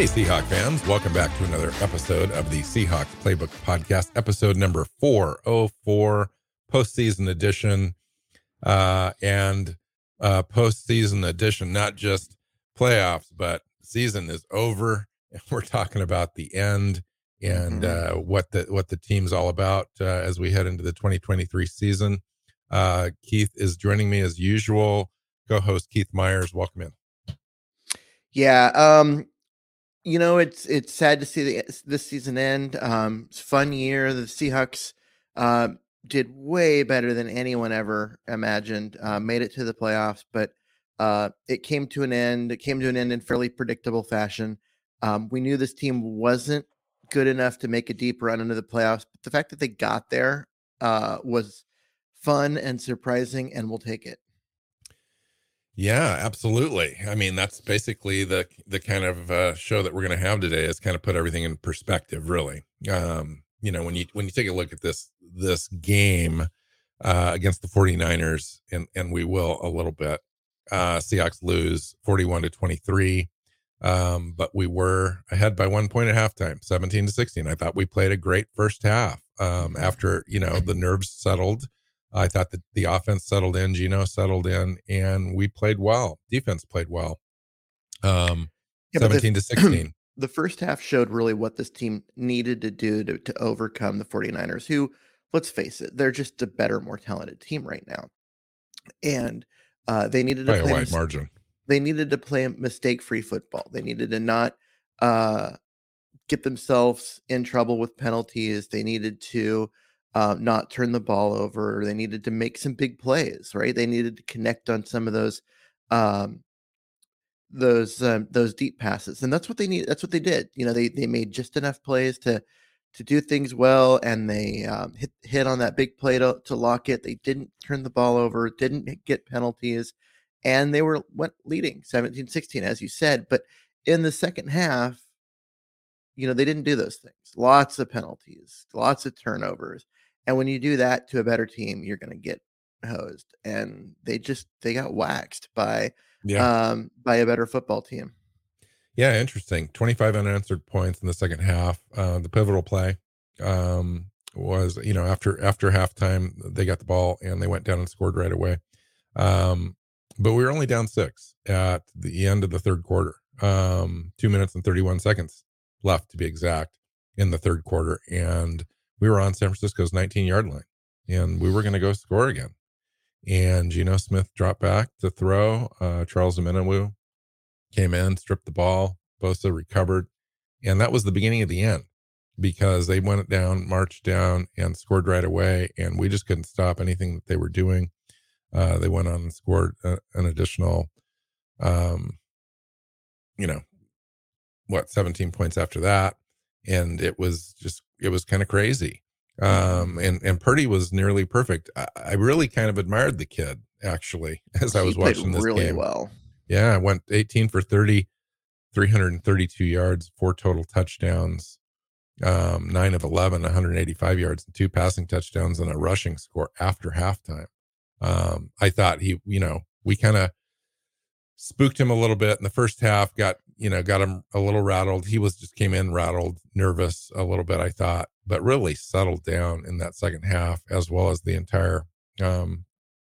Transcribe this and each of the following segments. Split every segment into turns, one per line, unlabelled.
Hey, Seahawk fans, welcome back to another episode of the Seahawks Playbook Podcast, episode number 404, postseason edition, uh, and uh, postseason edition, not just playoffs, but season is over. And we're talking about the end and mm-hmm. uh, what the what the team's all about uh, as we head into the 2023 season. Uh, Keith is joining me as usual. Co-host Keith Myers, welcome in.
Yeah, um, you know, it's it's sad to see the, this season end. Um, it's fun year. The Seahawks uh, did way better than anyone ever imagined. Uh, made it to the playoffs, but uh, it came to an end. It came to an end in fairly predictable fashion. Um, we knew this team wasn't good enough to make a deep run into the playoffs, but the fact that they got there uh, was fun and surprising, and we'll take it.
Yeah, absolutely. I mean, that's basically the the kind of uh, show that we're going to have today is kind of put everything in perspective. Really, um, you know, when you when you take a look at this this game uh, against the 49ers, and and we will a little bit. Uh, Seahawks lose 41 to 23, um, but we were ahead by one point at halftime, 17 to 16. I thought we played a great first half. Um, after you know the nerves settled I thought that the offense settled in, Geno settled in, and we played well. Defense played well. Um, yeah, 17 the, to 16.
The first half showed really what this team needed to do to, to overcome the 49ers, who, let's face it, they're just a better, more talented team right now. And uh, they needed
to play a wide mis- margin.
They needed to play mistake-free football. They needed to not uh, get themselves in trouble with penalties. They needed to uh, not turn the ball over. They needed to make some big plays, right? They needed to connect on some of those um, those um, those deep passes, and that's what they need. That's what they did. You know, they they made just enough plays to to do things well, and they um, hit hit on that big play to, to lock it. They didn't turn the ball over, didn't get penalties, and they were went leading 17-16, as you said. But in the second half, you know, they didn't do those things. Lots of penalties, lots of turnovers and when you do that to a better team, you're going to get hosed. And they just they got waxed by yeah. um by a better football team.
Yeah, interesting. 25 unanswered points in the second half. Uh, the pivotal play um, was, you know, after after halftime, they got the ball and they went down and scored right away. Um, but we were only down six at the end of the third quarter. Um, two minutes and 31 seconds left to be exact in the third quarter. And we were on San Francisco's 19 yard line and we were going to go score again. And Geno Smith dropped back to throw. Uh, Charles Omenihu came in, stripped the ball. Bosa recovered. And that was the beginning of the end because they went down, marched down, and scored right away. And we just couldn't stop anything that they were doing. Uh, they went on and scored a, an additional, um, you know, what, 17 points after that. And it was just it was kind of crazy. Um, and and Purdy was nearly perfect. I, I, really kind of admired the kid actually as I was watching this
really
game.
Well,
yeah, I went 18 for 30, 332 yards, four total touchdowns, um, nine of 11, 185 yards, and two passing touchdowns, and a rushing score after halftime. Um, I thought he, you know, we kind of spooked him a little bit in the first half, got you know, got him a little rattled. He was just came in rattled, nervous a little bit, I thought, but really settled down in that second half, as well as the entire um,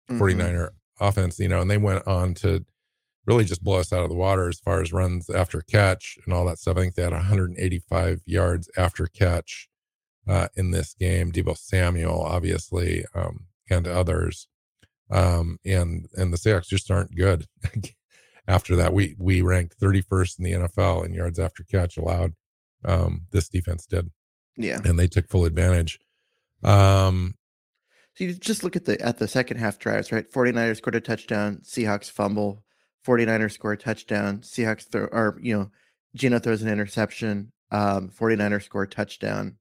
49er mm-hmm. offense, you know, and they went on to really just blow us out of the water as far as runs after catch and all that stuff. I think they had 185 yards after catch uh, in this game. Deebo Samuel, obviously, um, and others. Um, and and the Seahawks just aren't good after that, we we ranked 31st in the NFL in yards after catch allowed. Um, this defense did,
yeah,
and they took full advantage. Um,
so you just look at the at the second half drives, right? 49ers scored a touchdown, Seahawks fumble, 49ers score a touchdown. Seahawks throw, or, you know, Geno throws an interception. Um, 49ers score a touchdown.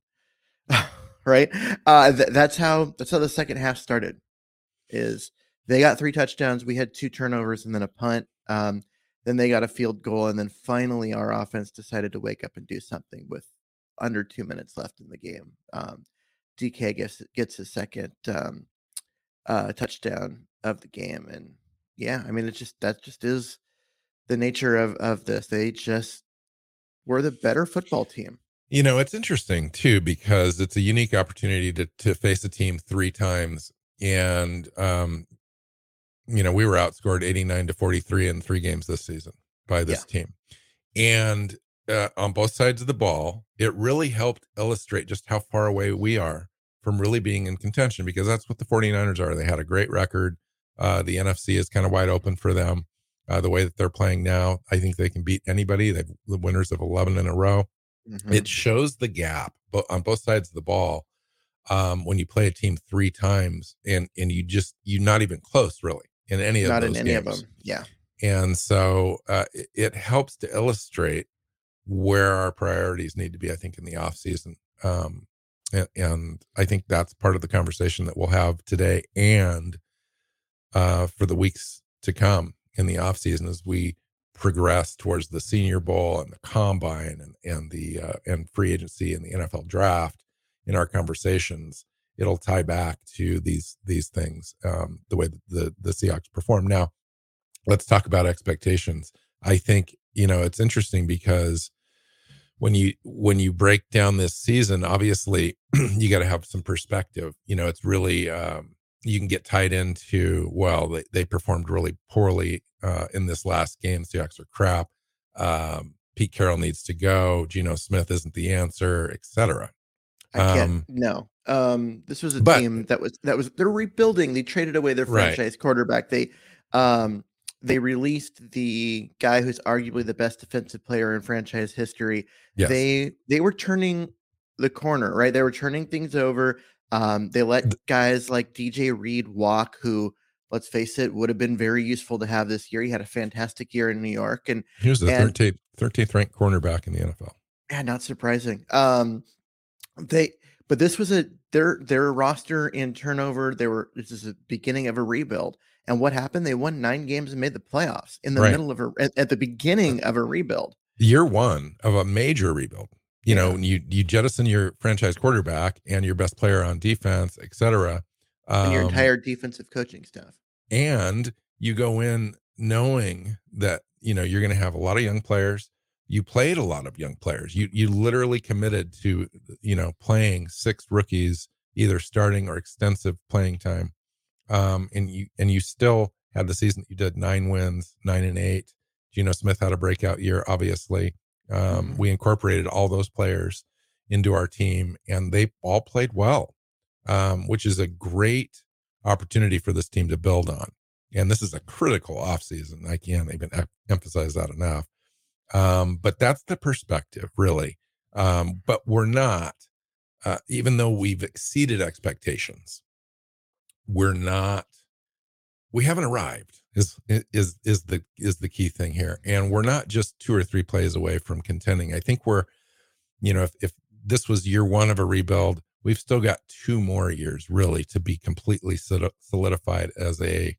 right? Uh, th- that's how that's how the second half started. Is they got three touchdowns, we had two turnovers and then a punt. Um, then they got a field goal, and then finally our offense decided to wake up and do something with under two minutes left in the game. Um, DK gets gets his second um, uh, touchdown of the game, and yeah, I mean, it just that just is the nature of of this. They just were the better football team.
You know, it's interesting too because it's a unique opportunity to to face a team three times, and um, you know, we were outscored eighty nine to forty three in three games this season by this yeah. team, and uh, on both sides of the ball, it really helped illustrate just how far away we are from really being in contention because that's what the 49ers are. They had a great record. Uh, the NFC is kind of wide open for them. Uh, the way that they're playing now, I think they can beat anybody. They've the winners of 11 in a row. Mm-hmm. It shows the gap but on both sides of the ball um, when you play a team three times and and you just you're not even close really in any of
not in any
games.
of them. Yeah.
And so uh, it, it, helps to illustrate where our priorities need to be. I think in the off season. Um, and, and I think that's part of the conversation that we'll have today and uh, for the weeks to come in the off season as we progress towards the Senior Bowl and the Combine and and the uh, and free agency and the NFL Draft. In our conversations, it'll tie back to these these things, um, the way the the Seahawks perform. Now, let's talk about expectations. I think you know it's interesting because when you when you break down this season obviously you got to have some perspective. You know it's really um, you can get tied into well they, they performed really poorly uh, in this last game. Seahawks are crap. Um, Pete Carroll needs to go. Geno Smith isn't the answer etc
I can't um, no um, this was a but, team that was that was they're rebuilding they traded away their franchise right. quarterback they um they released the guy who's arguably the best defensive player in franchise history. Yes. They they were turning the corner, right? They were turning things over. Um, they let guys like DJ Reed walk, who, let's face it, would have been very useful to have this year. He had a fantastic year in New York, and
he was the and, 13th, 13th ranked cornerback in the NFL.
Yeah, not surprising. Um, they, but this was a their their roster in turnover. They were this is the beginning of a rebuild. And what happened? They won nine games and made the playoffs in the right. middle of a at, at, the beginning of a rebuild.
Year one of a major rebuild. You yeah. know, you you jettison your franchise quarterback and your best player on defense, etc.
Um, and your um, entire defensive coaching staff.
And you go in knowing that you know you're going to have a lot of young players. You played a lot of young players. You you literally committed to you know playing six rookies, either starting or extensive playing time um, and you and you still had the season that you did nine wins, nine and eight. Geno Smith had a breakout year, obviously. Um, mm-hmm. We incorporated all those players into our team, and they all played well, um, which is a great opportunity for this team to build on. And this is a critical offseason. I can't even emphasize that enough. Um, but that's the perspective, really. Um, but we're not, uh, even though we've exceeded expectations, we're not we haven't arrived is is is the is the key thing here and we're not just two or three plays away from contending i think we're you know if, if this was year one of a rebuild we've still got two more years really to be completely solidified as a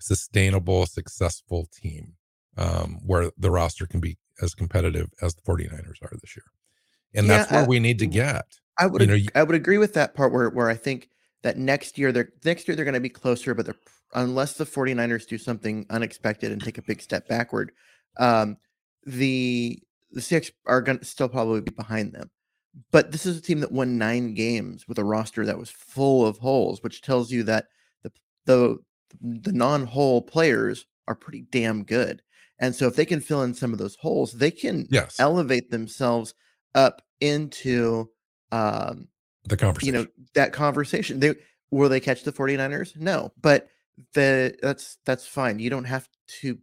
sustainable successful team um, where the roster can be as competitive as the 49ers are this year and yeah, that's where I, we need to get
i would you know, i would agree with that part where where i think that next year they're next year they're going to be closer, but they're unless the 49ers do something unexpected and take a big step backward, um, the the Seahawks are going to still probably be behind them. But this is a team that won nine games with a roster that was full of holes, which tells you that the the the non-hole players are pretty damn good. And so if they can fill in some of those holes, they can
yes.
elevate themselves up into um,
the conversation.
You know, that conversation. They will they catch the 49ers? No. But the that's that's fine. You don't have to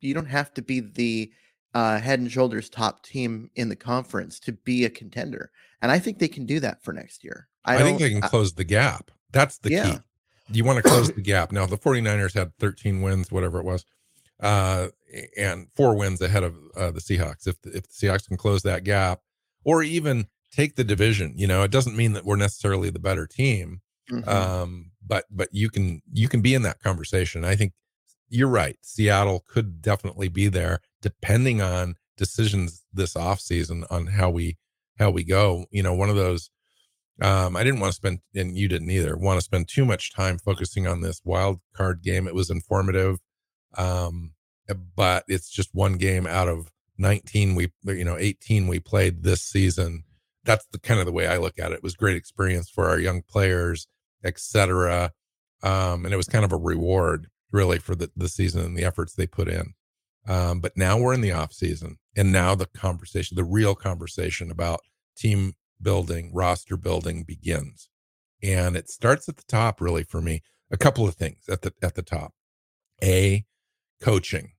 you don't have to be the uh, head and shoulders top team in the conference to be a contender. And I think they can do that for next year.
I, I think they can close the gap. That's the yeah. key. You want to close the gap. Now, the 49ers had 13 wins, whatever it was. Uh, and four wins ahead of uh, the Seahawks. If if the Seahawks can close that gap, or even take the division, you know, it doesn't mean that we're necessarily the better team. Mm-hmm. Um, but but you can you can be in that conversation. I think you're right. Seattle could definitely be there, depending on decisions this off season on how we how we go. You know, one of those um, I didn't want to spend, and you didn't either, want to spend too much time focusing on this wild card game. It was informative, um, but it's just one game out of 19 we, you know, 18 we played this season. That's the kind of the way I look at it. It was great experience for our young players, etc. Um, and it was kind of a reward, really, for the the season and the efforts they put in. Um, but now we're in the off season, and now the conversation, the real conversation about team building, roster building begins. And it starts at the top really for me. A couple of things at the at the top. A coaching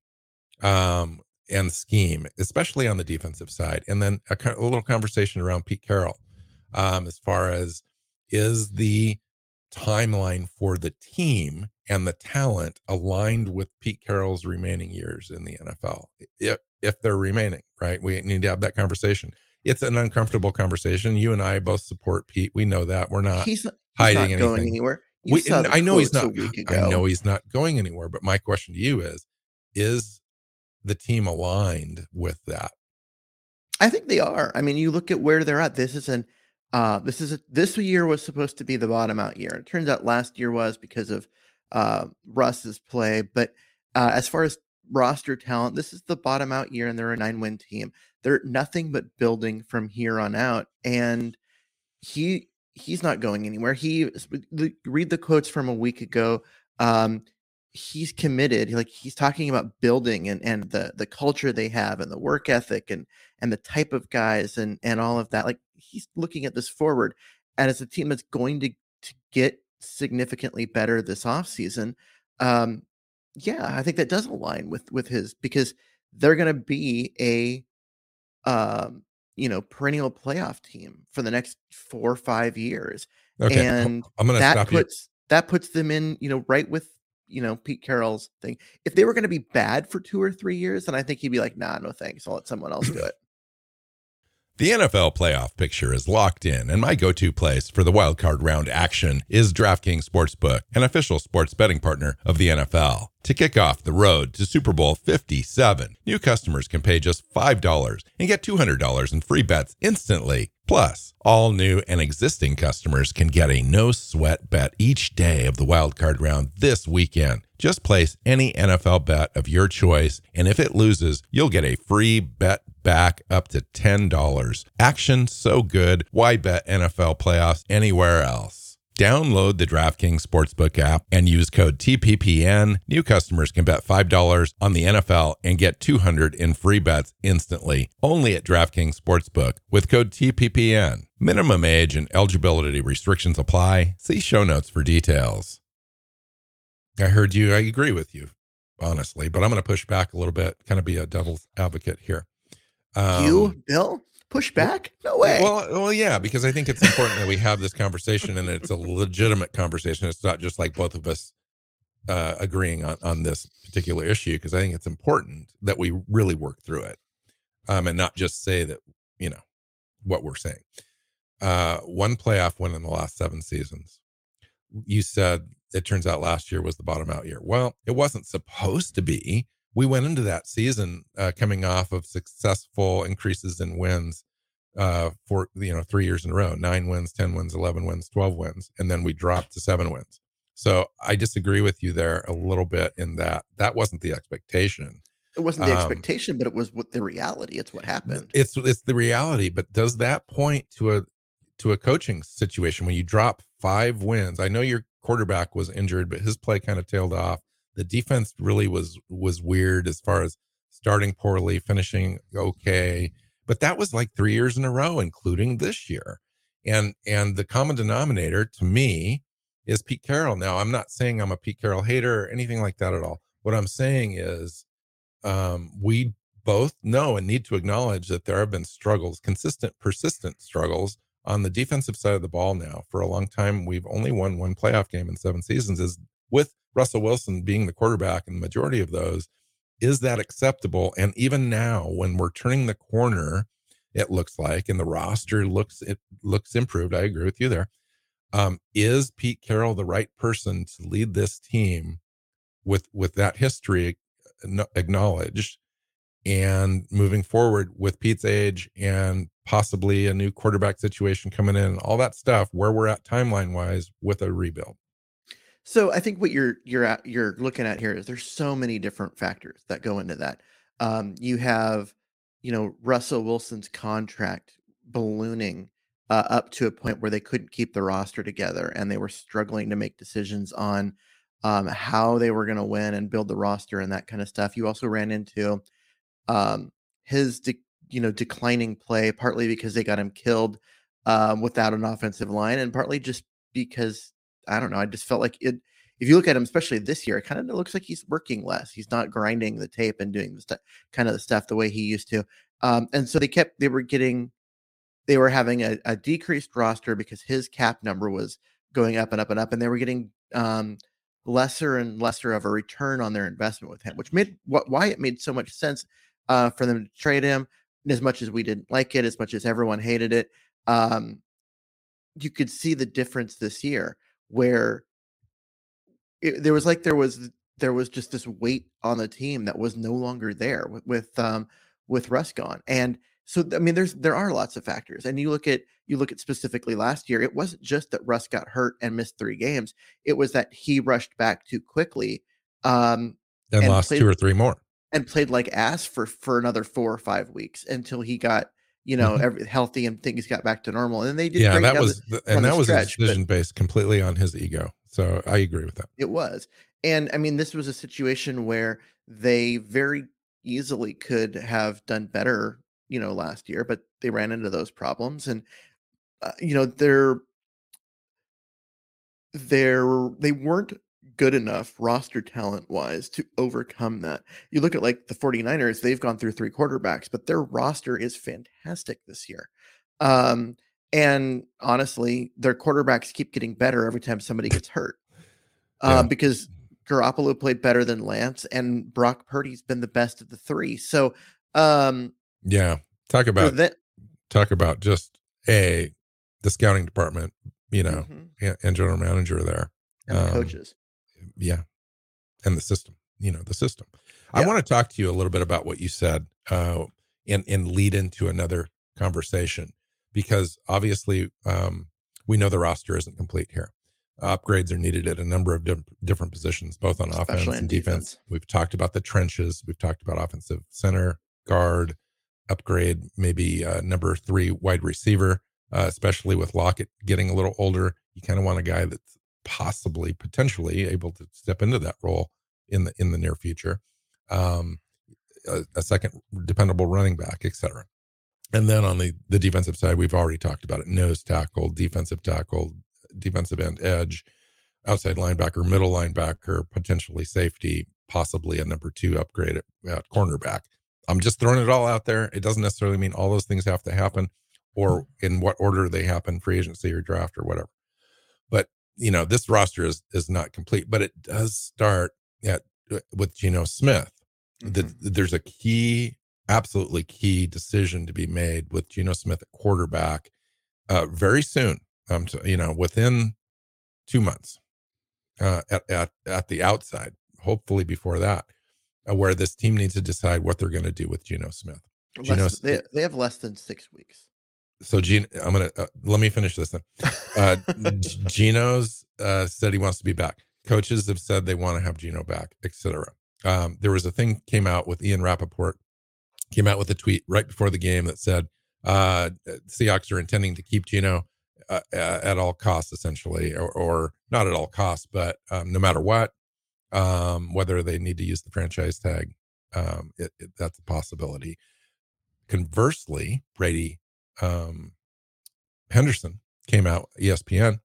um and scheme, especially on the defensive side. And then a, a little conversation around Pete Carroll um, as far as is the timeline for the team and the talent aligned with Pete Carroll's remaining years in the NFL. If if they're remaining, right? We need to have that conversation it's an uncomfortable conversation. You and I both support Pete. We know that we're not.
He's not, he's hiding not going anything. anywhere.
We, I know he's not. I know he's not going anywhere. But my question to you is: Is the team aligned with that?
I think they are. I mean, you look at where they're at. This is an uh, this is a, this year was supposed to be the bottom out year. It turns out last year was because of uh, Russ's play. But uh, as far as roster talent, this is the bottom out year, and they're a nine win team they're nothing but building from here on out and he he's not going anywhere he read the quotes from a week ago um he's committed like he's talking about building and and the the culture they have and the work ethic and and the type of guys and and all of that like he's looking at this forward and as a team that's going to to get significantly better this offseason um yeah i think that does align with with his because they're going to be a um, you know, perennial playoff team for the next four or five years. Okay. And I'm gonna that puts you. that puts them in, you know, right with you know Pete Carroll's thing. If they were going to be bad for two or three years, then I think he'd be like, "Nah, no thanks. I'll let someone else do it."
The NFL playoff picture is locked in, and my go to place for the wildcard round action is DraftKings Sportsbook, an official sports betting partner of the NFL. To kick off the road to Super Bowl 57, new customers can pay just $5 and get $200 in free bets instantly. Plus, all new and existing customers can get a no sweat bet each day of the wildcard round this weekend. Just place any NFL bet of your choice, and if it loses, you'll get a free bet back up to $10. Action so good, why bet NFL playoffs anywhere else? Download the DraftKings Sportsbook app and use code TPPN. New customers can bet $5 on the NFL and get 200 in free bets instantly. Only at DraftKings Sportsbook with code TPPN. Minimum age and eligibility restrictions apply. See show notes for details.
I heard you. I agree with you, honestly, but I'm going to push back a little bit, kind of be a devil's advocate here.
Um, you, Bill, push back? No way.
Well, well, yeah, because I think it's important that we have this conversation and it's a legitimate conversation. It's not just like both of us uh, agreeing on, on this particular issue, because I think it's important that we really work through it um, and not just say that, you know, what we're saying. Uh, one playoff win in the last seven seasons. You said it turns out last year was the bottom out year. Well, it wasn't supposed to be we went into that season uh, coming off of successful increases in wins uh, for you know three years in a row nine wins 10 wins 11 wins 12 wins and then we dropped to seven wins. So i disagree with you there a little bit in that. That wasn't the expectation.
It wasn't the um, expectation but it was what the reality. It's what happened.
it's it's the reality but does that point to a to a coaching situation when you drop five wins? I know your quarterback was injured but his play kind of tailed off the defense really was was weird as far as starting poorly, finishing okay. But that was like three years in a row, including this year. And and the common denominator to me is Pete Carroll. Now, I'm not saying I'm a Pete Carroll hater or anything like that at all. What I'm saying is um, we both know and need to acknowledge that there have been struggles, consistent, persistent struggles on the defensive side of the ball now. For a long time, we've only won one playoff game in seven seasons, is with Russell Wilson being the quarterback and the majority of those. is that acceptable? And even now, when we're turning the corner, it looks like, and the roster looks it looks improved. I agree with you there. Um, is Pete Carroll the right person to lead this team with with that history acknowledged and moving forward with Pete's age and possibly a new quarterback situation coming in, all that stuff, where we're at timeline wise with a rebuild.
So I think what you're you're at, you're looking at here is there's so many different factors that go into that. Um, you have, you know, Russell Wilson's contract ballooning uh, up to a point where they couldn't keep the roster together and they were struggling to make decisions on um, how they were going to win and build the roster and that kind of stuff. You also ran into um, his de- you know declining play, and I don't know. I just felt like it. If you look at him, especially this year, it kind of looks like he's working less. He's not grinding the tape and doing the stuff, kind of the stuff the way he used to. Um, and so they kept they were getting they were having a, a, decreased roster because his cap number was going up and up and up, and they were getting um, lesser and lesser of a return on their investment with him, which made what why it made so much sense uh, for them to trade him. As much as we didn't like it, as much as everyone hated it, um, you could see the difference this year where it, there was like there was there was just this weight on the team that was no longer there with with um, with Russ gone, and so I mean, there's there are lots of factors, and you look at you look at specifically last year. It wasn't just that Russ got hurt and missed three games; it was that he rushed back too quickly, um,
and, and lost played, two or three more,
and played like ass for for another four or five weeks until he got you know mm-hmm. every, healthy and things got back to normal. And they did
yeah, that was the, and that was stretch, a decision based completely on his ego. So I agree with that.
It was, and I mean, this was a situation where they very easily could have done better you know, last year, but they ran into those problems. And, uh, you know, they're, they're, they weren't good enough roster talent wise to overcome that. You look at like the 49ers, they've gone through three quarterbacks, but their roster is fantastic this year. Um, and honestly, their quarterbacks keep getting better every time somebody gets hurt. Yeah. Um, because Garoppolo played better than Lance, and Brock Purdy's been the best of the three. So um,
yeah. Talk about that, talk about just a the scouting department, you know, mm-hmm. and, and, general manager there.
And um, coaches.
Yeah. And the system, you know, the system. Yeah. I want to talk to you a little bit about what you said uh and and lead into another conversation because obviously um we know the roster isn't complete here. Upgrades are needed at a number of di- different positions, both on Especially offense and defense. defense. We've talked about the trenches. We've talked about offensive center, guard, upgrade maybe uh, number three wide receiver, uh, especially with Lockett getting a little older. You kind of want a guy that's possibly, potentially able to step into that role in the in the near future. Um, a, a second dependable running back, etc. And then on the the defensive side, we've already talked about it: nose tackle, defensive tackle, defensive end edge, outside linebacker, middle linebacker, potentially safety, possibly a number two upgrade at, at cornerback. I'm just throwing it all out there. It doesn't necessarily mean all those things have to happen or mm-hmm. in what order they happen, free agency or draft or whatever. You know, this roster is is not complete, but it does start at uh, with Geno Smith. Mm-hmm. The, there's a key, absolutely key decision to be made with Geno Smith at quarterback uh, very soon. Um, to, you know, within two months uh, at, at at the outside. Hopefully before that uh, where this team needs to decide what they're going to do with Geno Smith.
Geno, they, they have less than six weeks.
So Geno, I'm gonna uh, let me finish this then. Uh, Geno's uh, said he wants to be back. Coaches have said they want to have Geno back, etc. Um, there was a thing came out with Ian Rapoport came out with a tweet right before the game that said uh, Seahawks are intending to keep Geno uh, at all costs, essentially, or, or, not at all costs, but um, no matter what, um, whether they need to use the franchise tag, um, it, it, that's a possibility. Conversely, Brady um, Henderson came out ESPN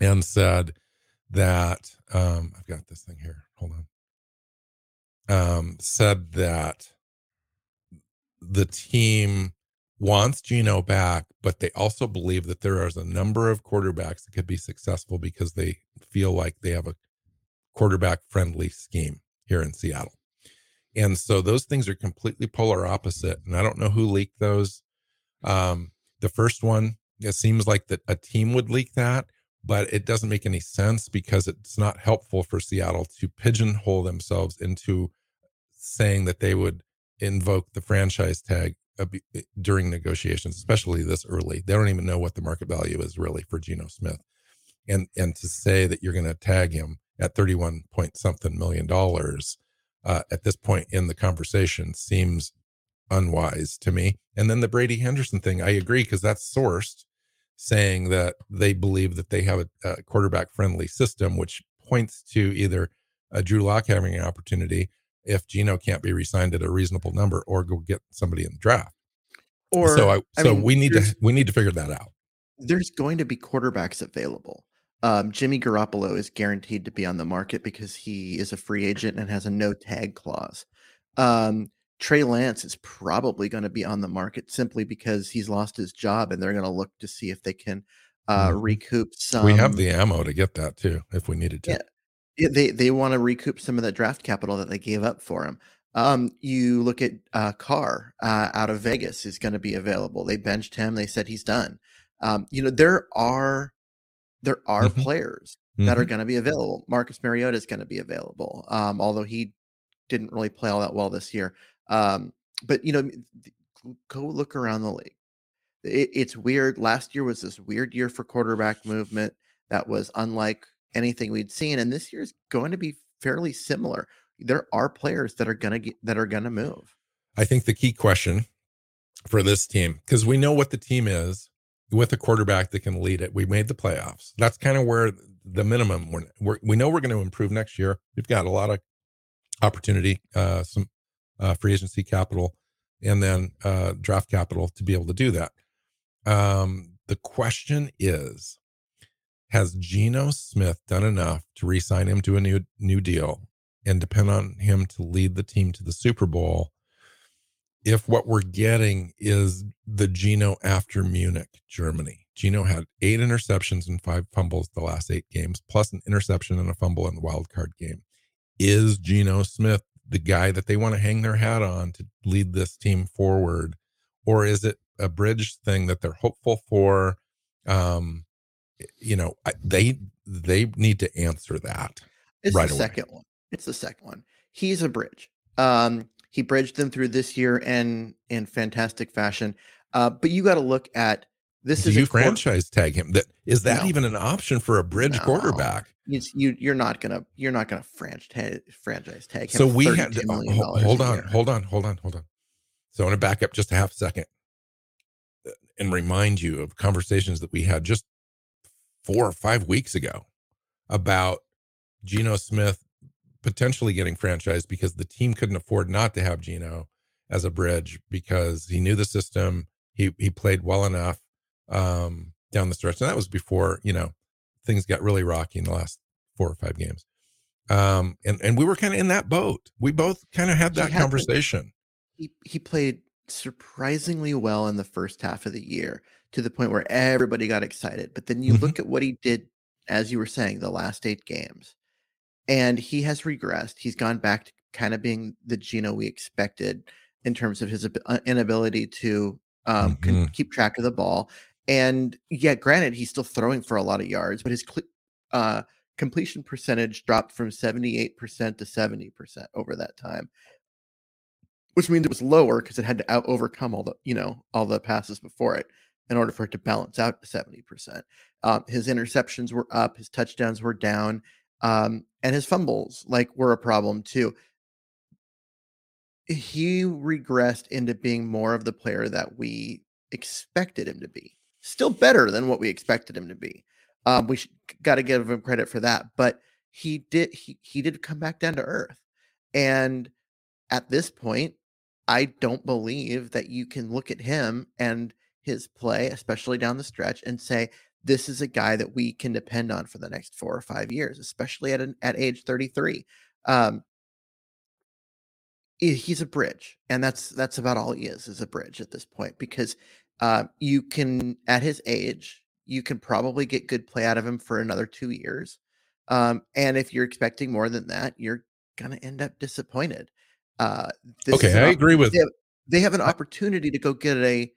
and said that um, I've got this thing here. Hold on. Um, said that the team wants Geno back, but they also believe that there is a number of quarterbacks that could be successful because they feel like they have a quarterback friendly scheme here in Seattle. And so those things are completely polar opposite. And I don't know who leaked those. Um, the first one, it seems like that a team would leak that, but it doesn't make any sense because it's not helpful for Seattle to pigeonhole themselves into saying that they would invoke the franchise tag eh, during negotiations, especially this early. They don't even know what the market value is really for Geno Smith. And and to say that you're going to tag him at 31 point something million dollars uh, at this point in the conversation seems unwise to me. And then the Brady Henderson thing, I agree because that's sourced saying that they believe that they have a, a quarterback friendly system, which points to either a Drew Lock having an opportunity if Geno can't be re-signed at a reasonable number, or go get somebody in the draft. Or so, I, I so mean, we need to we need to figure that out.
There's going to be quarterbacks available. Um, Jimmy Garoppolo is guaranteed to be on the market because he is a free agent and has a no tag clause. Um, Trey Lance is probably going to be on the market simply because he's lost his job and they're going to look to see if they can uh, mm-hmm. recoup some.
We have the ammo to get that too if we needed to.
Yeah, yeah they they want to recoup some of the draft capital that they gave up for him. Um, you look at uh, Carr uh, out of Vegas is going to be available. They benched him. They said he's done. Um, you know there are there are mm-hmm. players that mm-hmm. are going to be available. Marcus Mariota is going to be available, um, although he didn't really play all that well this year. Um, but you know, go look around the league. It, it's weird. Last year was this weird year for quarterback movement that was unlike anything we'd seen, and this year is going to be fairly similar. There are players that are gonna get that are gonna move.
I think the key question for this team, because we know what the team is with a quarterback that can lead it. We made the playoffs. That's kind of where the minimum. We're, we're we know we're going to improve next year. We've got a lot of opportunity, uh, some uh, free agency capital, and then uh, draft capital to be able to do that. Um, the question is, has Geno Smith done enough to re-sign him to a new new deal and depend on him to lead the team to the Super Bowl? If what we're getting is the Geno after Munich, Germany. Geno had eight interceptions and five fumbles the last eight games, plus an interception and a fumble in the wild card game. Is Geno Smith the guy that they want to hang their hat on to lead this team forward or is it a bridge thing that they're hopeful for um you know they they need to answer that
it's right the away. second one it's the second one he's a bridge um he bridged them through this year and in fantastic fashion uh but you got to look at this
Do
is
you franchise tag him. That is that no. even an option for a bridge no. quarterback?
It's, you you're not gonna you're not gonna franchise franchise tag him.
So we had to, oh, hold on, hold on, hold on, hold on. So I want to back up just a half second uh, and remind you of conversations that we had just four or five weeks ago about Geno Smith potentially getting franchised because the team couldn't afford not to have Geno as a bridge because he knew the system. He he played well enough um, down the stretch. And that was before, you know, things got really rocky in the last four or five games. Um, and, and we were kind of in that boat. We both kind of had that had conversation.
he, he played surprisingly well in the first half of the year to the point where everybody got excited. But then you mm-hmm. look at what he did, as you were saying, the last eight games, and he has regressed. He's gone back to kind of being the Geno we expected in terms of his uh, inability to um, mm-hmm. keep track of the ball and yeah, granted, he's still throwing for a lot of yards, but his uh, completion percentage dropped from 78% to 70% over that time, which means it was lower because it had to out overcome all the, you know, all the passes before it in order for it to balance out to 70%. Um, his interceptions were up, his touchdowns were down, um, and his fumbles like were a problem too. He regressed into being more of the player that we expected him to be still better than what we expected him to be. Um, we got to give him credit for that, but he did he he did come back down to earth, and at this point, I don't believe that you can look at him and his play, especially down the stretch, and say this is a guy that we can depend on for the next four or five years, especially at an, at age thirty three. Um, he's a bridge, and that's that's about all he is is a bridge at this point because uh, you can, at his age, you can probably get good play out of him for another two years. Um, and if you're expecting more than that, you're gonna end up disappointed. Uh,
okay, I agree with.
They have, they have an opportunity to go get a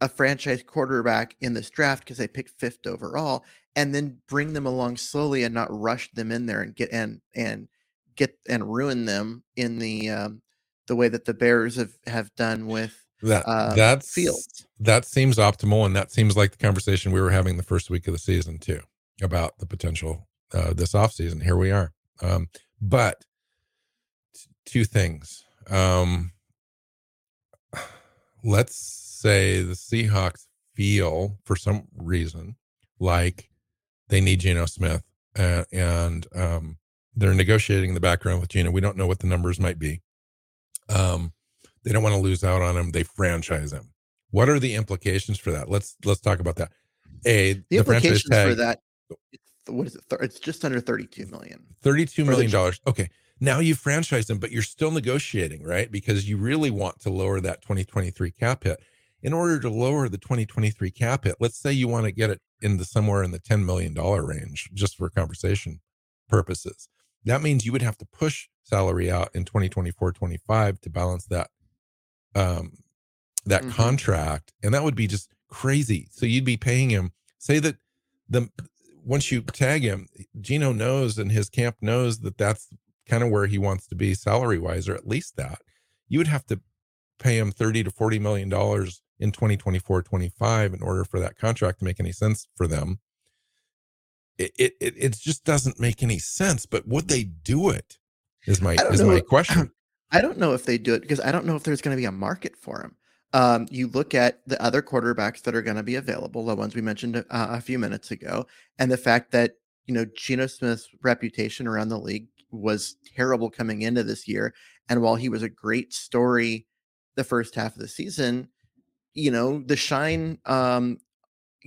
a franchise quarterback in this draft because they picked fifth overall, and then bring them along slowly and not rush them in there and get and and get and ruin them in the um, the way that the Bears have have done with
that. Uh, that's Fields. That seems optimal, and that seems like the conversation we were having the first week of the season too about the potential uh, this offseason. Here we are. Um, but t- two things. Um, let's say the Seahawks feel for some reason like they need Geno Smith and, and um, they're negotiating in the background with Geno. We don't know what the numbers might be. Um, they don't want to lose out on him. They franchise him. What are the implications for that? Let's let's talk about that. A
the, the implications tag, for that. What is it? It's just under thirty-two million.
Thirty-two million dollars. Okay, now you franchise them, but you're still negotiating, right? Because you really want to lower that 2023 cap hit. In order to lower the 2023 cap hit, let's say you want to get it into somewhere in the $10 million range, just for conversation purposes. That means you would have to push salary out in 2024, 25 to balance that um that mm-hmm. contract. And that would be just crazy. So you'd be paying him, say that the once you tag him, Geno knows and his camp knows that that's kind of where he wants to be salary wise, or at least that. You would have to pay him 30 to 40 million dollars in 2024 25 in order for that contract to make any sense for them it it it just doesn't make any sense but would they do it is my is know. my question
i don't know if they do it because i don't know if there's going to be a market for him um, you look at the other quarterbacks that are going to be available the ones we mentioned uh, a few minutes ago and the fact that you know Geno Smith's reputation around the league was terrible coming into this year and while he was a great story the first half of the season you know the shine um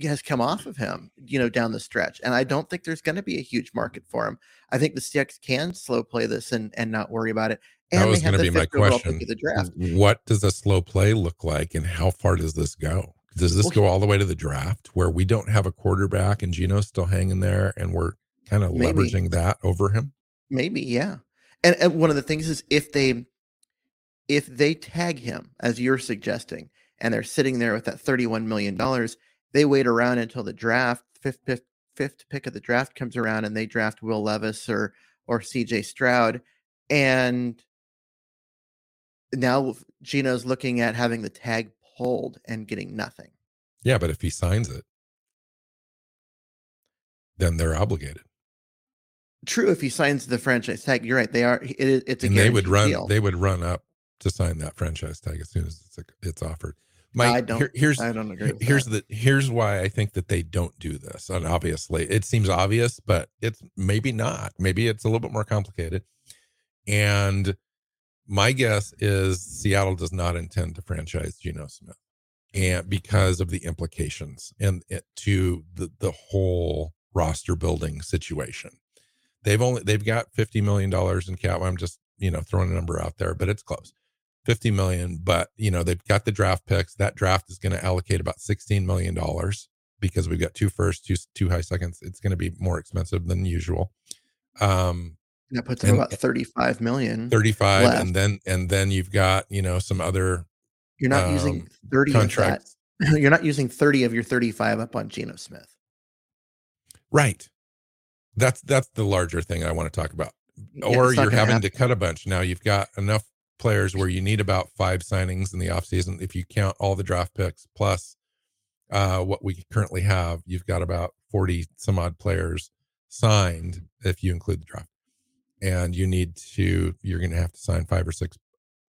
has come off of him, you know, down the stretch. And I don't think there's going to be a huge market for him. I think the Seahawks can slow play this and and not worry about it. And
that was going to be my question. The draft. What does a slow play look like, and how far does this go? Does this go all the way to the draft, where we don't have a quarterback and Geno's still hanging there, and we're kind of leveraging that over him?
Maybe, yeah. And, and one of the things is if they if they tag him as you're suggesting, and they're sitting there with that $31 million, they wait around until the draft, fifth, fifth, fifth pick of the draft comes around and they draft Will Levis or or CJ Stroud. And now Geno's looking at having the tag pulled and getting nothing.
Yeah, but if he signs it, then they're obligated.
True, if he signs the franchise tag, you're right. They are. It, it's a
and they would run. Deal. They would run up to sign that franchise tag as soon as it's it's offered.
My, I don't. Here, here's I don't agree.
here's
that.
the here's why I think that they don't do this. And obviously, it seems obvious, but it's maybe not. Maybe it's a little bit more complicated. And my guess is Seattle does not intend to franchise Geno Smith, and because of the implications and it, to the the whole roster building situation. They've only they've got fifty million dollars in cap. I'm just you know throwing a number out there, but it's close. 50 million, but you know, they've got the draft picks. That draft is going to allocate about 16 million dollars because we've got two first, two two high seconds. It's going to be more expensive than usual. Um
that puts them about 35 million.
35 left. and then and then you've got, you know, some other
You're not um, using 30 contracts. of that. You're not using 30 of your 35 up on Geno Smith.
Right. That's that's the larger thing I want to talk about. Yeah, or you're having happen. to cut a bunch. Now you've got enough players where you need about five signings in the offseason. If you count all the draft picks plus uh, what we currently have, you've got about 40 some odd players signed if you include the draft. And you need to, you're going to have to sign five or six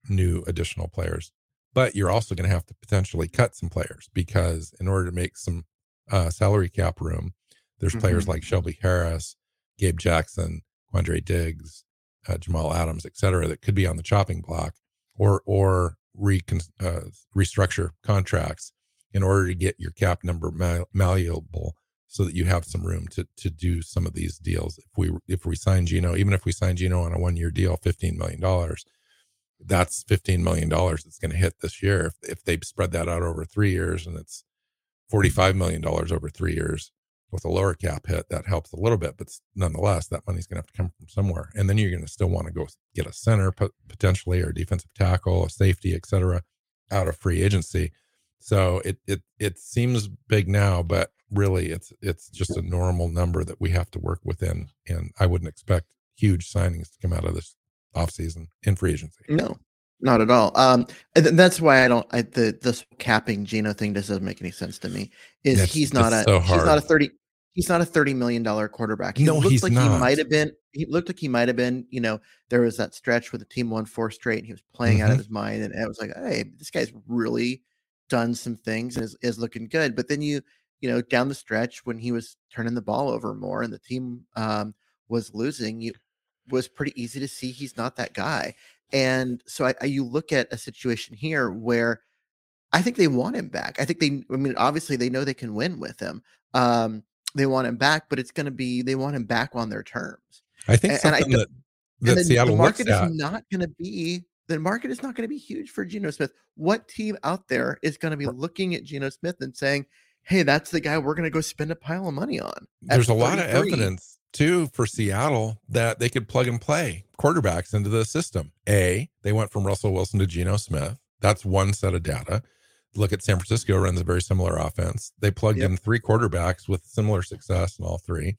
new additional players. But you're also going to have to potentially cut some players because in order to make some uh, salary cap room, there's mm-hmm. players like Shelby Harris, Gabe Jackson, Quandre Diggs, uh, Jamal Adams, et cetera, that could be on the chopping block or or recon, uh, restructure contracts in order to get your cap number mal- malleable so that you have some room to to do some of these deals. If we if we sign Geno, even if we sign Geno on a one year deal, fifteen million dollars, that's fifteen million dollars that's going to hit this year. If if they spread that out over three years and it's forty five million dollars over three years, with a lower cap hit, that helps a little bit, but nonetheless, that money's going to have to come from somewhere. And then you're going to still want to go get a center potentially or defensive tackle, a safety, et cetera, out of free agency. So it it it seems big now, but really it's it's just a normal number that we have to work within. And I wouldn't expect huge signings to come out of this offseason in free agency.
No, not at all. Um, and that's why I don't. I, the this capping Geno thing just doesn't make any sense to me. Is that's, he's not a so he's not a thirty he's not a thirty million dollar quarterback. He
no,
looked
he's
like
not.
he might have been. He looked like he might have been. You know, there was that stretch where the team won four straight, and he was playing mm-hmm. out of mm-hmm. his mind, and it was like, hey, this guy's really done some things and is, is looking good. But then you you know down the stretch when he was turning the ball over more and the team um, was losing, you was pretty easy to see he's not that guy. And so I, I, you look at a situation here where I think they want him back. I think they, I mean, obviously they know they can win with him. Um, they want him back, but it's going to be they want him back on their terms.
I think and, something and I, that, that
the,
Seattle
the market
is
at. not going to be the market is not going to be huge for Geno Smith. What team out there is going to be looking at Geno Smith and saying, "Hey, that's the guy we're going to go spend a pile of money on"?
There's a lot of evidence too for Seattle that they could plug and play quarterbacks into the system. A, they went from Russell Wilson to Geno Smith. That's one set of data. Look at San Francisco runs a very similar offense. They plugged yep. in three quarterbacks with similar success in all three.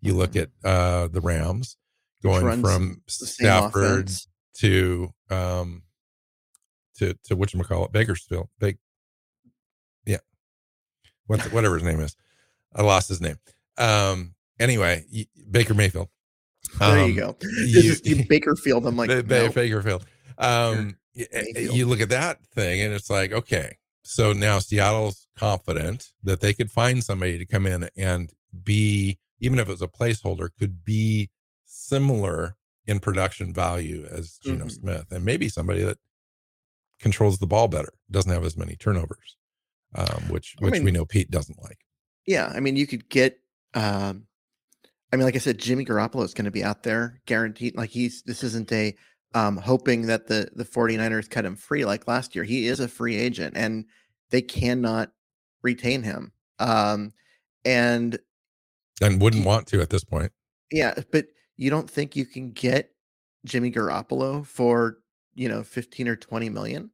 You look mm-hmm. at uh, the Rams going from Stafford to um to to which call it Bakersfield. Bake, yeah, what whatever his name is. I lost his name. Um, Anyway, Baker Mayfield.
There um, you go. This you, is Bakerfield. I'm like, no.
Bakerfield. Um, you look at that thing and it's like, okay, so now Seattle's confident that they could find somebody to come in and be, even if it was a placeholder, could be similar in production value as Geno mm-hmm. Smith, and maybe somebody that controls the ball better, doesn't have as many turnovers, um, which which I mean, we know Pete doesn't like.
Yeah, I mean, you could get um, I mean, like I said, Jimmy Garoppolo is going to be out there guaranteed. Like he's this isn't a um, hoping that the the 49ers cut him free like last year. He is a free agent and they cannot retain him. Um, and
and wouldn't want to at this point.
Yeah, but you don't think you can get Jimmy Garoppolo for, you know, 15 or 20 million?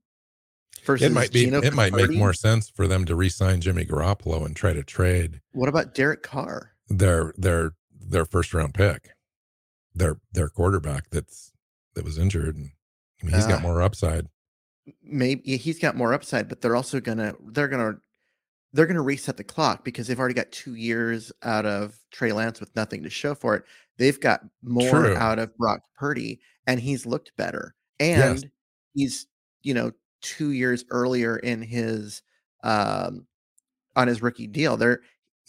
Versus it might be Geno it might make more sense for them to re-sign Jimmy Garoppolo and try to trade.
What about Derek Carr?
Their their their first round pick, their their quarterback that's that was injured, and I mean, he's uh, got more upside.
Maybe he's got more upside, but they're also gonna they're gonna they're gonna reset the clock because they've already got two years out of Trey Lance with nothing to show for it. They've got more True. out of Brock Purdy, and he's looked better, and yes. he's you know two years earlier in his um on his rookie deal. They're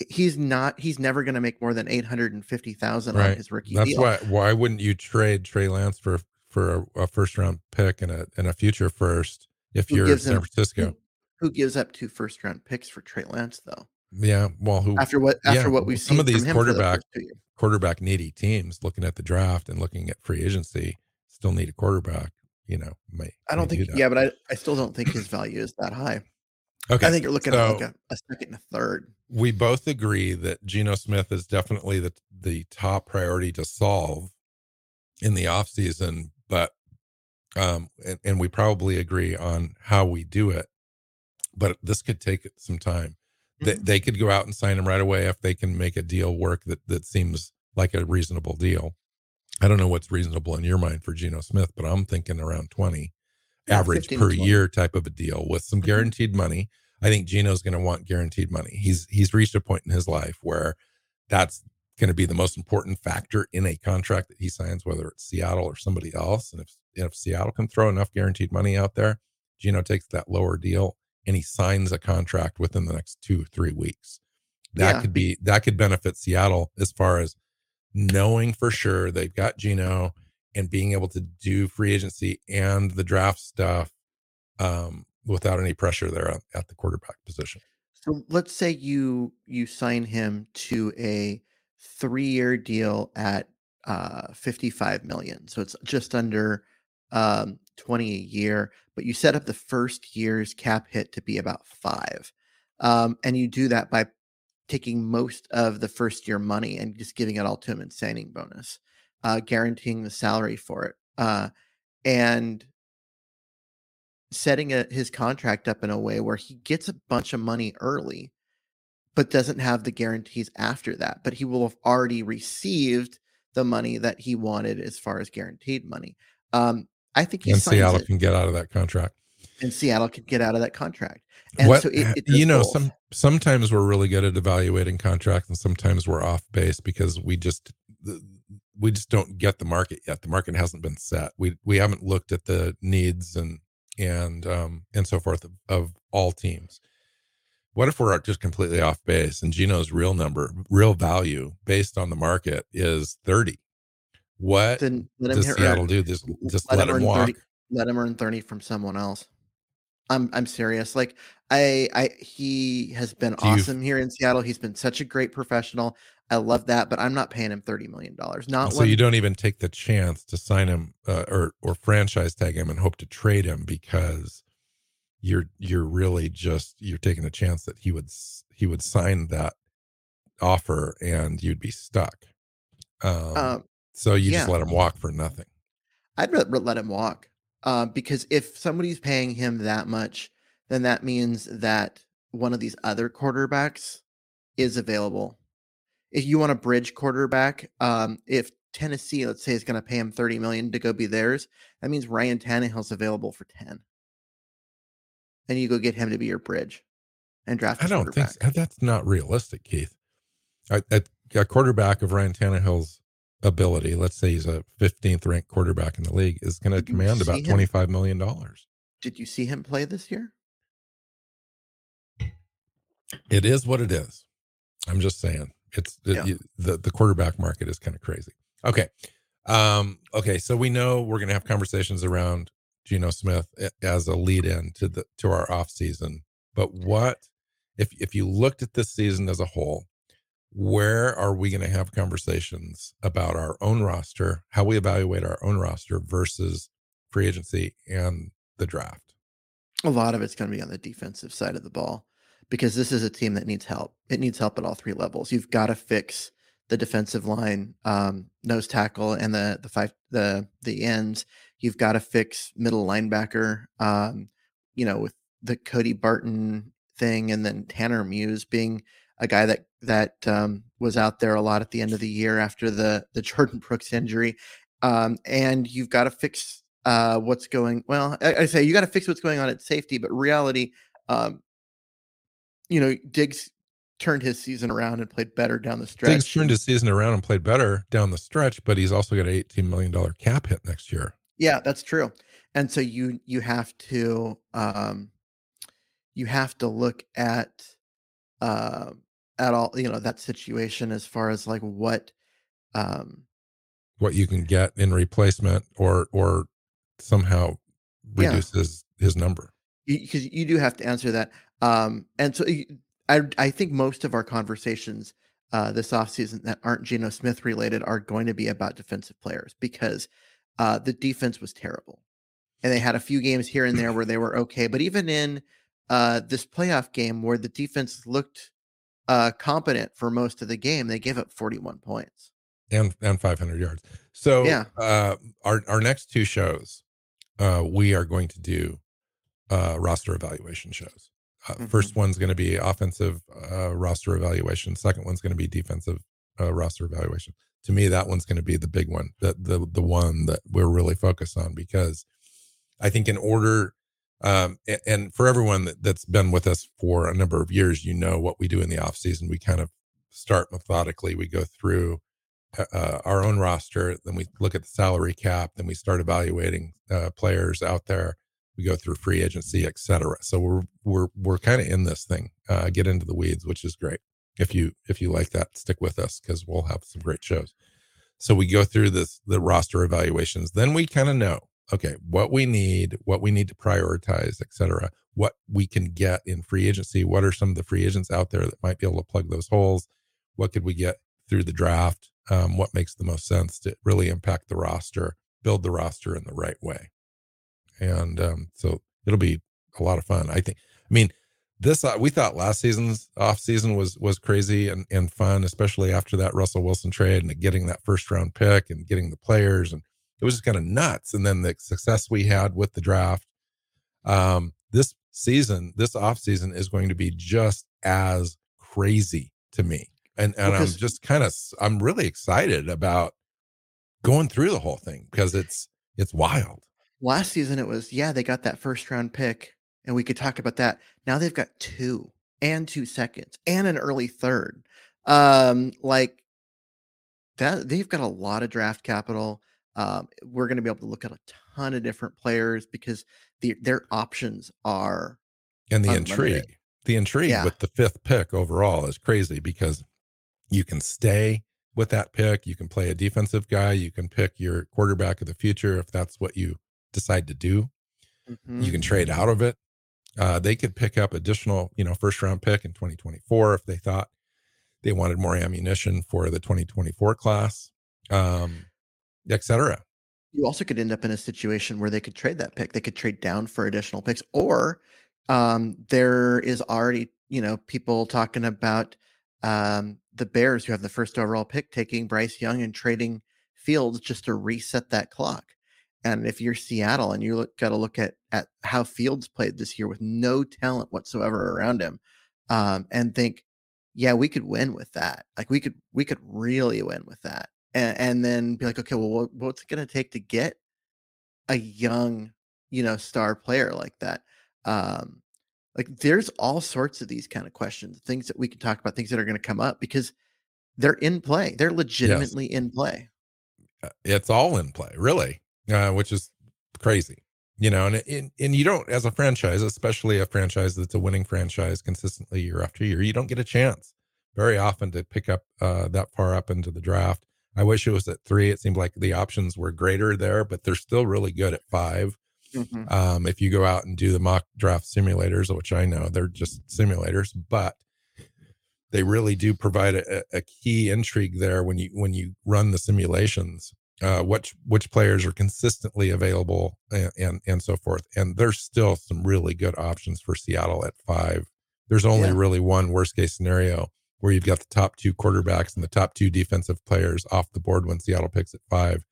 he's not he's never going to make more than 850,000 right. on his rookie
That's
deal.
why why wouldn't you trade Trey Lance for for a, a, first round pick and a and a future first if who you're San Francisco?
Him, who, who, gives up two first round picks for Trey Lance though?
Yeah, well, who
after what after yeah, what we've seen,
some of these quarterback the quarterback needy teams looking at the draft and looking at free agency still need a quarterback. You know, may,
I don't think. Do yeah, but I I still don't think his value is that high. Okay, I think you're looking so, at like a, a second and a third
we both agree that Geno Smith is definitely the the top priority to solve in the off season, but um, and, and we probably agree on how we do it. But this could take some time. They, they could go out and sign him right away if they can make a deal work that that seems like a reasonable deal. I don't know what's reasonable in your mind for Geno Smith, but I'm thinking around 20 yeah, average per year type of a deal with some mm-hmm. guaranteed money I think Geno's going to want guaranteed money. He's he's reached a point in his life where that's going to be the most important factor in a contract that he signs, whether it's Seattle or somebody else. And if if Seattle can throw enough guaranteed money out there, Geno takes that lower deal and he signs a contract within the next two three weeks. That yeah. could be that could benefit Seattle as far as knowing for sure they've got Geno and being able to do free agency and the draft stuff um, without any pressure there at the quarterback position.
So let's say you you sign him to a three-year deal at uh 55 million. So it's just under um 20 a year, but you set up the first year's cap hit to be about five. Um, and you do that by taking most of the first year money and just giving it all to him in signing bonus, uh, guaranteeing the salary for it, uh, and setting a, his contract up in a way where he gets a bunch of money early, but doesn't have the guarantees after that. But he will have already received the money that he wanted as far as guaranteed money. Um, I think
and Seattle
it.
can get out of that contract.
And Seattle can get out of that contract. And
what,
so it, it
you know,
both.
some sometimes we're really good at evaluating contracts, and sometimes we're off base because we just we just don't get the market yet. The market hasn't been set. We we haven't looked at the needs and and um and so forth of, of all teams. What if we're just completely off base and Geno's real number, real value based on the market is 30? What
then let him
does Seattle do? Just just let, him
earn
walk.
30 let him earn 30 from someone else. I'm I'm serious. Like I I he has been
Do you-
awesome here in Seattle. He's been such a great professional. I love that, but I'm not paying him 30 million dollars. Not
so
when
you don't even take the chance to sign him uh, or or franchise tag him and hope to trade him because you're you're really just you're taking a chance that he would he would sign that offer and you'd be stuck. Um,
um,
so you just let him walk for nothing.
I'd rather let him walk. Uh, because if somebody's paying him that much, then that means that one of these other quarterbacks is available. If you want a bridge quarterback, um, if Tennessee, let's say, is going to pay him 30 million to go be theirs, that means Ryan Tannehill's available for 10. And you go get him to be your bridge and draft
I don't think so. that's not realistic, Keith. A quarterback of Ryan Tannehill's ability, let's say he's a 15th ranked quarterback in the league, is going to command about
him?
25 million dollars.
Did you see him play this year?
It is what it is. I'm just saying. It's the
Yeah.
you- the, the quarterback market is kind of crazy. Okay. Um, okay, so we know we're gonna have conversations around Geno Smith as a lead in to the to our off season. But what if if you looked at this season as a whole, where are we gonna have conversations about our own roster, how we evaluate our own roster versus free agency and the draft?
A lot of it's going to be on the defensive side of the ball because this is a team that needs help. It needs help at all three levels. You've got to fix the defensive line, um, nose tackle, and the the five the the ends. You've got to fix middle linebacker. Um, you know, with the Cody Barton thing, and then Tanner Muse being a guy that that um, was out there a lot at the end of the year after the the Jordyn Brooks injury. Um, and you've got to fix uh, what's going. Well, I, I say you got to fix what's going on at safety, but reality, um, you know, Diggs turned his season around and played better down the stretch.
Diggs turned his season around and played better down the stretch, but he's also got an $18 million cap hit next year.
Yeah, that's true. And so you you have to um you have to look at um at all you know that situation as far as like what um
What you can get in replacement or or somehow
Yeah.
his, his number.
because you do have to answer that. Um, and so I I think most of our conversations uh, this offseason that aren't Geno Smith related are going to be about defensive players because uh, the defense was terrible, and they had a few games here and there where they were okay. But even in uh, this playoff game where the defense looked uh, competent for most of the game, they gave up 41 points.
and and 500 yards. So
Yeah.
uh, our our next two shows, uh, we are going to do uh, roster evaluation shows. Uh,
Mhm.
First one's going to be offensive uh, roster evaluation. Second one's going to be defensive uh, roster evaluation. To me, that one's going to be the big one, the the the one that we're really focused on because I think in order. Um, and, for everyone that, that's been with us for a number of years, you know what we do in the off season. We kind of start methodically. We go through uh, our own roster. Then we look at the salary cap. Then we start evaluating uh, players out there. We go through free agency, et cetera. So we're we're we're kind of in this thing. Uh, get into the weeds, which is great. If you if you like that, stick with us because we'll have some great shows. So we go through this the roster evaluations. Then we kind of know okay what we need, what we need to prioritize, et cetera. What we can get in free agency. What are some of the free agents out there that might be able to plug those holes? What could we get through the draft? um, what makes the most sense to really impact the roster, build the roster in the right way. And um, so it'll be a lot of fun. I think, I mean, this uh, we thought last season's off season was was crazy and, and fun, especially after that Russell Wilson trade and getting that first round pick and getting the players and it was just kind of nuts. And then the success we had with the draft. Um, this season, this off season is going to be just as crazy to me. And and I'm just kind of I'm really excited about going through the whole thing because it's it's wild.
Last season it was yeah, they got that first round pick and we could talk about that. Now they've got two and two seconds and an early third. Um, like that, they've got a lot of draft capital. Um, we're going to be able to look at a ton of different players because the, their options are
and the unlimited. intrigue, the intrigue yeah. with the fifth pick overall is crazy because you can stay with that pick. You can play a defensive guy. You can pick your quarterback of the future if that's what you decide to do. Mm-hmm. You can trade out of it. Uh, they could pick up additional, you know, first round pick in 2024 if they thought they wanted more ammunition for the 2024 class, um, et cetera.
You also could end up in a situation where they could trade that pick. They could trade down for additional picks, or um, there is already, you know, people talking about um, the Bears who have the first overall pick taking Bryce Young and trading Fields just to reset that clock. And if you're Seattle and you look, got to look at at how Fields played this year with no talent whatsoever around him, um, and think, yeah, we could win with that. Like we could we could really win with that, and, and then be like, okay, well, what, what's it going to take to get a young, you know, star player like that? Um, like there's all sorts of these kind of questions, things that we can talk about, things that are going to come up because they're in play. They're legitimately yes. in play.
Uh, it's all in play, really uh, which is crazy, you know. And, and and you don't, as a franchise, especially a franchise that's a winning franchise consistently year after year, you don't get a chance very often to pick up uh, that far up into the draft. I wish it was at three. It seemed like the options were greater there, but they're still really good at 5 mm-hmm. um, if you go out and do the mock draft simulators, which I know they're just simulators, but they really do provide a, a key intrigue there when you when you run the simulations uh, which which players are consistently available and, and, and so forth. And there's still some really good options for Seattle at five. There's only yeah. really one worst case scenario where you've got the top two quarterbacks and the top two defensive players off the board when Seattle picks at five.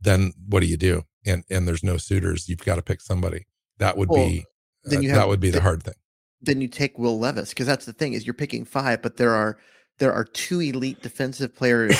Then what do you do? And and there's no suitors. You've got to pick somebody. That would well, be then uh, you uh, have, that would be the hard thing.
Then you take Will Levis because that's the thing is you're picking five, but there are there are two elite defensive players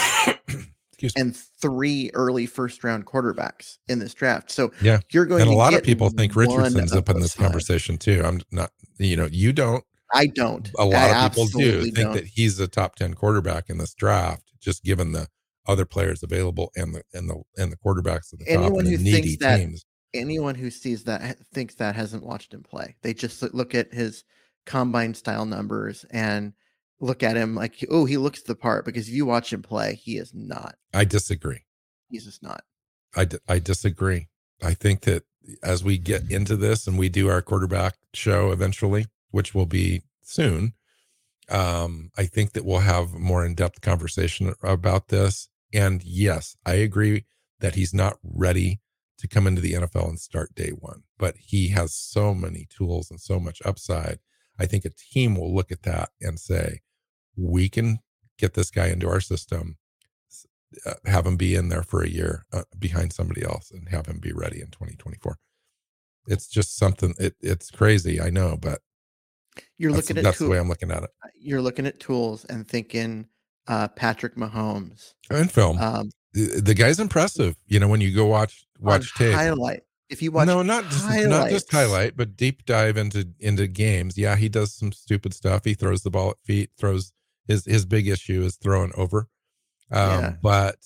and three early first round quarterbacks in this draft. So
yeah, you're going. And a lot of people think Richardson's up in this conversation too. I'm not. You know, you don't.
I don't.
A lot I of people do think don't. that he's a top ten quarterback in this draft, just given the other players available and the and the and the quarterbacks at the anyone top and the needy
that,
teams.
Anyone who sees that thinks that hasn't watched him play. They just look at his combine style numbers and look at him like, oh, he looks the part because if you watch him play, he is not.
I disagree.
He's just not.
I, d- I disagree. I think that as we get into this and we do our quarterback show eventually, which will be soon, um, I think that we'll have more in depth conversation about this. And yes, I agree that he's not ready to come into the NFL and start day one, but he has so many tools and so much upside. I think a team will look at that and say, we can get this guy into our system, uh, have him be in there for a year uh, behind somebody else, and have him be ready in 2024. It's just something. It, it's crazy, I know, but
you're looking
at that's the way I'm looking at it.
Uh, you're looking at tools and thinking uh, Patrick Mahomes
and film. Um, the, the, guy's impressive. You know, when you go watch watch tape,
highlight. If you watch,
no, not just highlights. not just highlight, but deep dive into into games. Yeah, he does some stupid stuff. He throws the ball at feet, throws his his big issue is throwing over. Um, yeah. But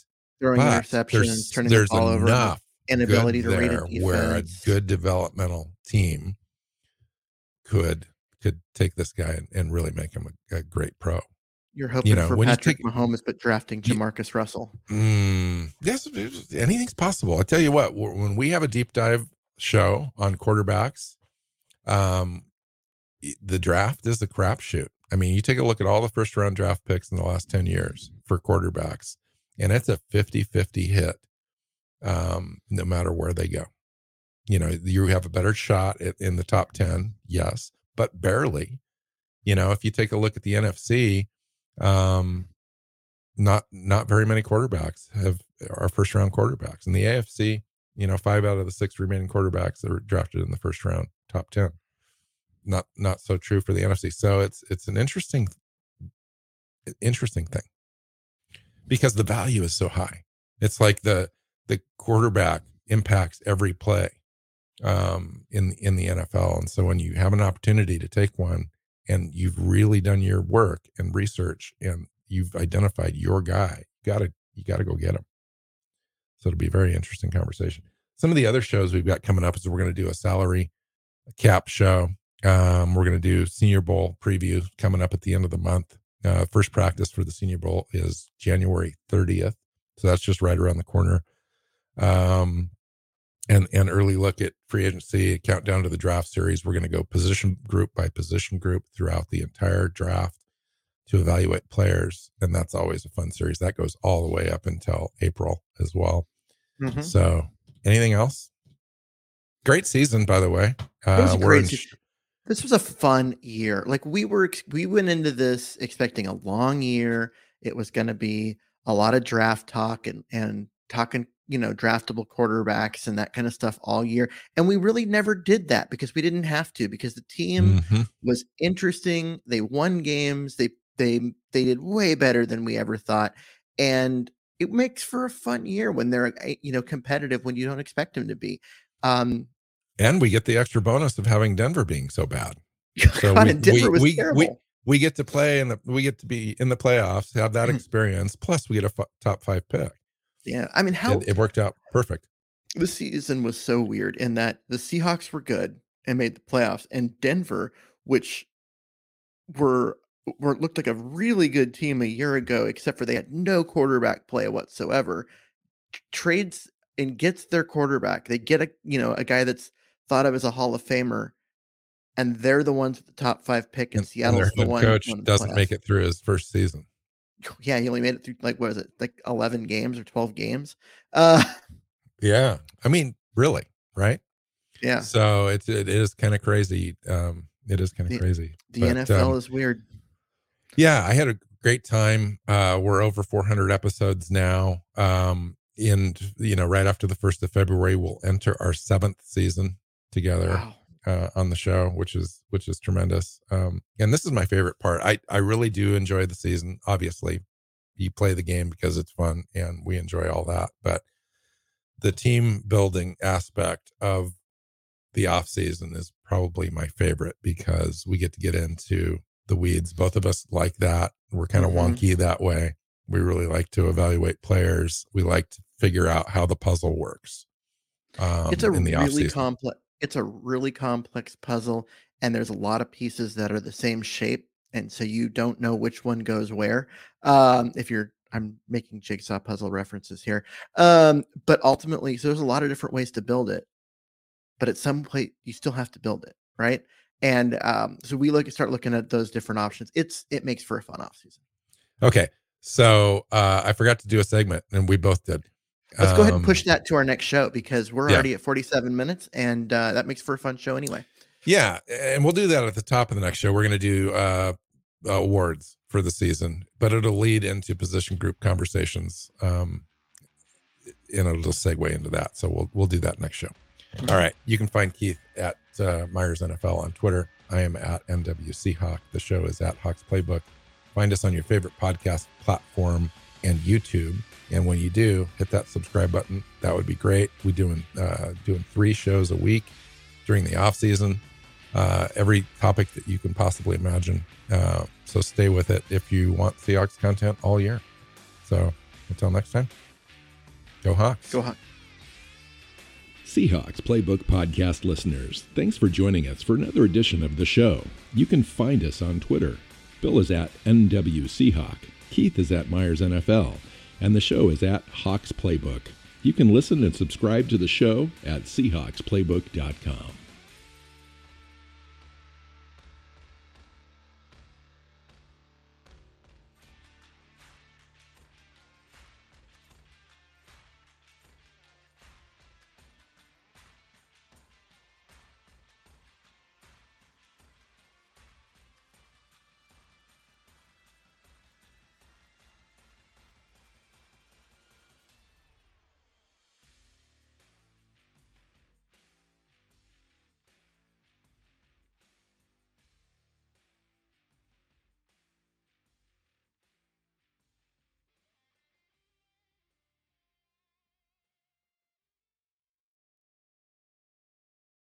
throwing but interceptions, there's, turning there's the ball over, inability to read a
where a good developmental team could could take this guy and, and really make him a, a, great pro.
You're hoping you know, for Patrick take, Mahomes, but drafting JaMarcus Russell.
Mm, yes, anything's possible. I tell you what, when we have a deep dive show on quarterbacks, um, the draft is a crapshoot. I mean, you take a look at all the first round draft picks in the last 10 years for quarterbacks, and it's a 50 50 hit um, no matter where they go. You know, you have a better shot in the top 10, yes, but barely. You know, if you take a look at the NFC, um, not not very many quarterbacks have are first round quarterbacks. In the AFC, you know, five out of the six remaining quarterbacks that were drafted in the first round, top ten. Not not so true for the NFC. So it's it's an interesting interesting thing because the value is so high. It's like the the quarterback impacts every play um, in in the NFL, and so when you have an opportunity to take one and you've really done your work and research and you've identified your guy, you gotta you gotta go get him. So it'll be a very interesting conversation. Some of the other shows we've got coming up is we're going to do a salary cap show. Um, we're going to do Senior Bowl preview coming up at the end of the month. Uh, first practice for the Senior Bowl is January 30th. So that's just right around the corner. Um, and and early look at free agency, countdown to the draft series. We're going to go position group by position group throughout the entire draft to evaluate players, and that's always a fun series. That goes all the way up until April as well. Mm-hmm. So, anything else? Great season, by the way.
Uh, great sh- this was a fun year. Like we were, we went into this expecting a long year. It was going to be a lot of draft talk and and talking, you know, draftable quarterbacks and that kind of stuff all year. And we really never did that because we didn't have to because the team mm-hmm. was interesting. They won games. They they they did way better than we ever thought. And it makes for a fun year when they're eh, you know competitive when you don't expect them to be. Um,
and we get the extra bonus of having Denver being so bad.
So God, we, Denver we, was
we,
terrible.
We, we get to play and we get to be in the playoffs, have that experience. Plus, we get a f- top five pick.
Yeah, I mean, how
it, it worked out perfect.
The season was so weird in that the Seahawks were good and made the playoffs, and Denver, which were were looked like a really good team a year ago, except for they had no quarterback play whatsoever. Trades and gets their quarterback. They get a you know a guy that's thought of as a Hall of Famer, and they're the ones with the top five pick, and, and Seattle's
the
one.
Coach doesn't make it through his first season.
Yeah, he only made it through like what is it, like eleven games or twelve games? Uh
Yeah, I mean, really, right?
Yeah.
So it's it is kind of crazy. Um, it is kind of crazy.
The but, NFL um, is weird.
Yeah, I had a great time. Uh, we're over 400 episodes now. Um, and you know, right after the first of February, we'll enter our seventh season together wow. Uh, on the show, which is which is tremendous. Um, and this is my favorite part. I I really do enjoy the season. Obviously, you play the game because it's fun, and we enjoy all that. But the team building aspect of the off season is probably my favorite because we get to get into the weeds. Both of us like that. We're kind of mm-hmm. wonky that way. We really like to evaluate players. We like to figure out how the puzzle works.
Um, it's a really complex. It's a really complex puzzle, and there's a lot of pieces that are the same shape, and so you don't know which one goes where. Um, if you're, I'm making jigsaw puzzle references here, um, but ultimately, so there's a lot of different ways to build it. But at some point, you still have to build it, right? And um, so we look start looking at those different options. It's it makes for a fun off season.
Okay. So uh, I forgot to do a segment, and we both did.
Let's go ahead and push um, that to our next show because we're yeah. already at 47 minutes, and uh, that makes for a fun show anyway.
Yeah, and we'll do that at the top of the next show. We're going to do uh, awards for the season, but it'll lead into position group conversations, um, and it'll segue into that. So we'll we'll do that next show. Mm-hmm. All right, you can find Keith at uh, Myers NFL on Twitter. I am at NW Seahawk. The show is at Hawks Playbook. Find us on your favorite podcast platform and YouTube. And when you do, hit that subscribe button. That would be great. We're doing uh, doing three shows a week during the off season. Uh, every topic that you can possibly imagine. Uh, so stay with it if you want Seahawks content all year. So until next time, go Hawks.
Go Hawks.
Seahawks Playbook Podcast listeners, thanks for joining us for another edition of the show. You can find us on Twitter. Bill is at NW Seahawk, Keith is at Myers NFL, and the show is at Hawks Playbook. You can listen and subscribe to the show at SeahawksPlaybook.com.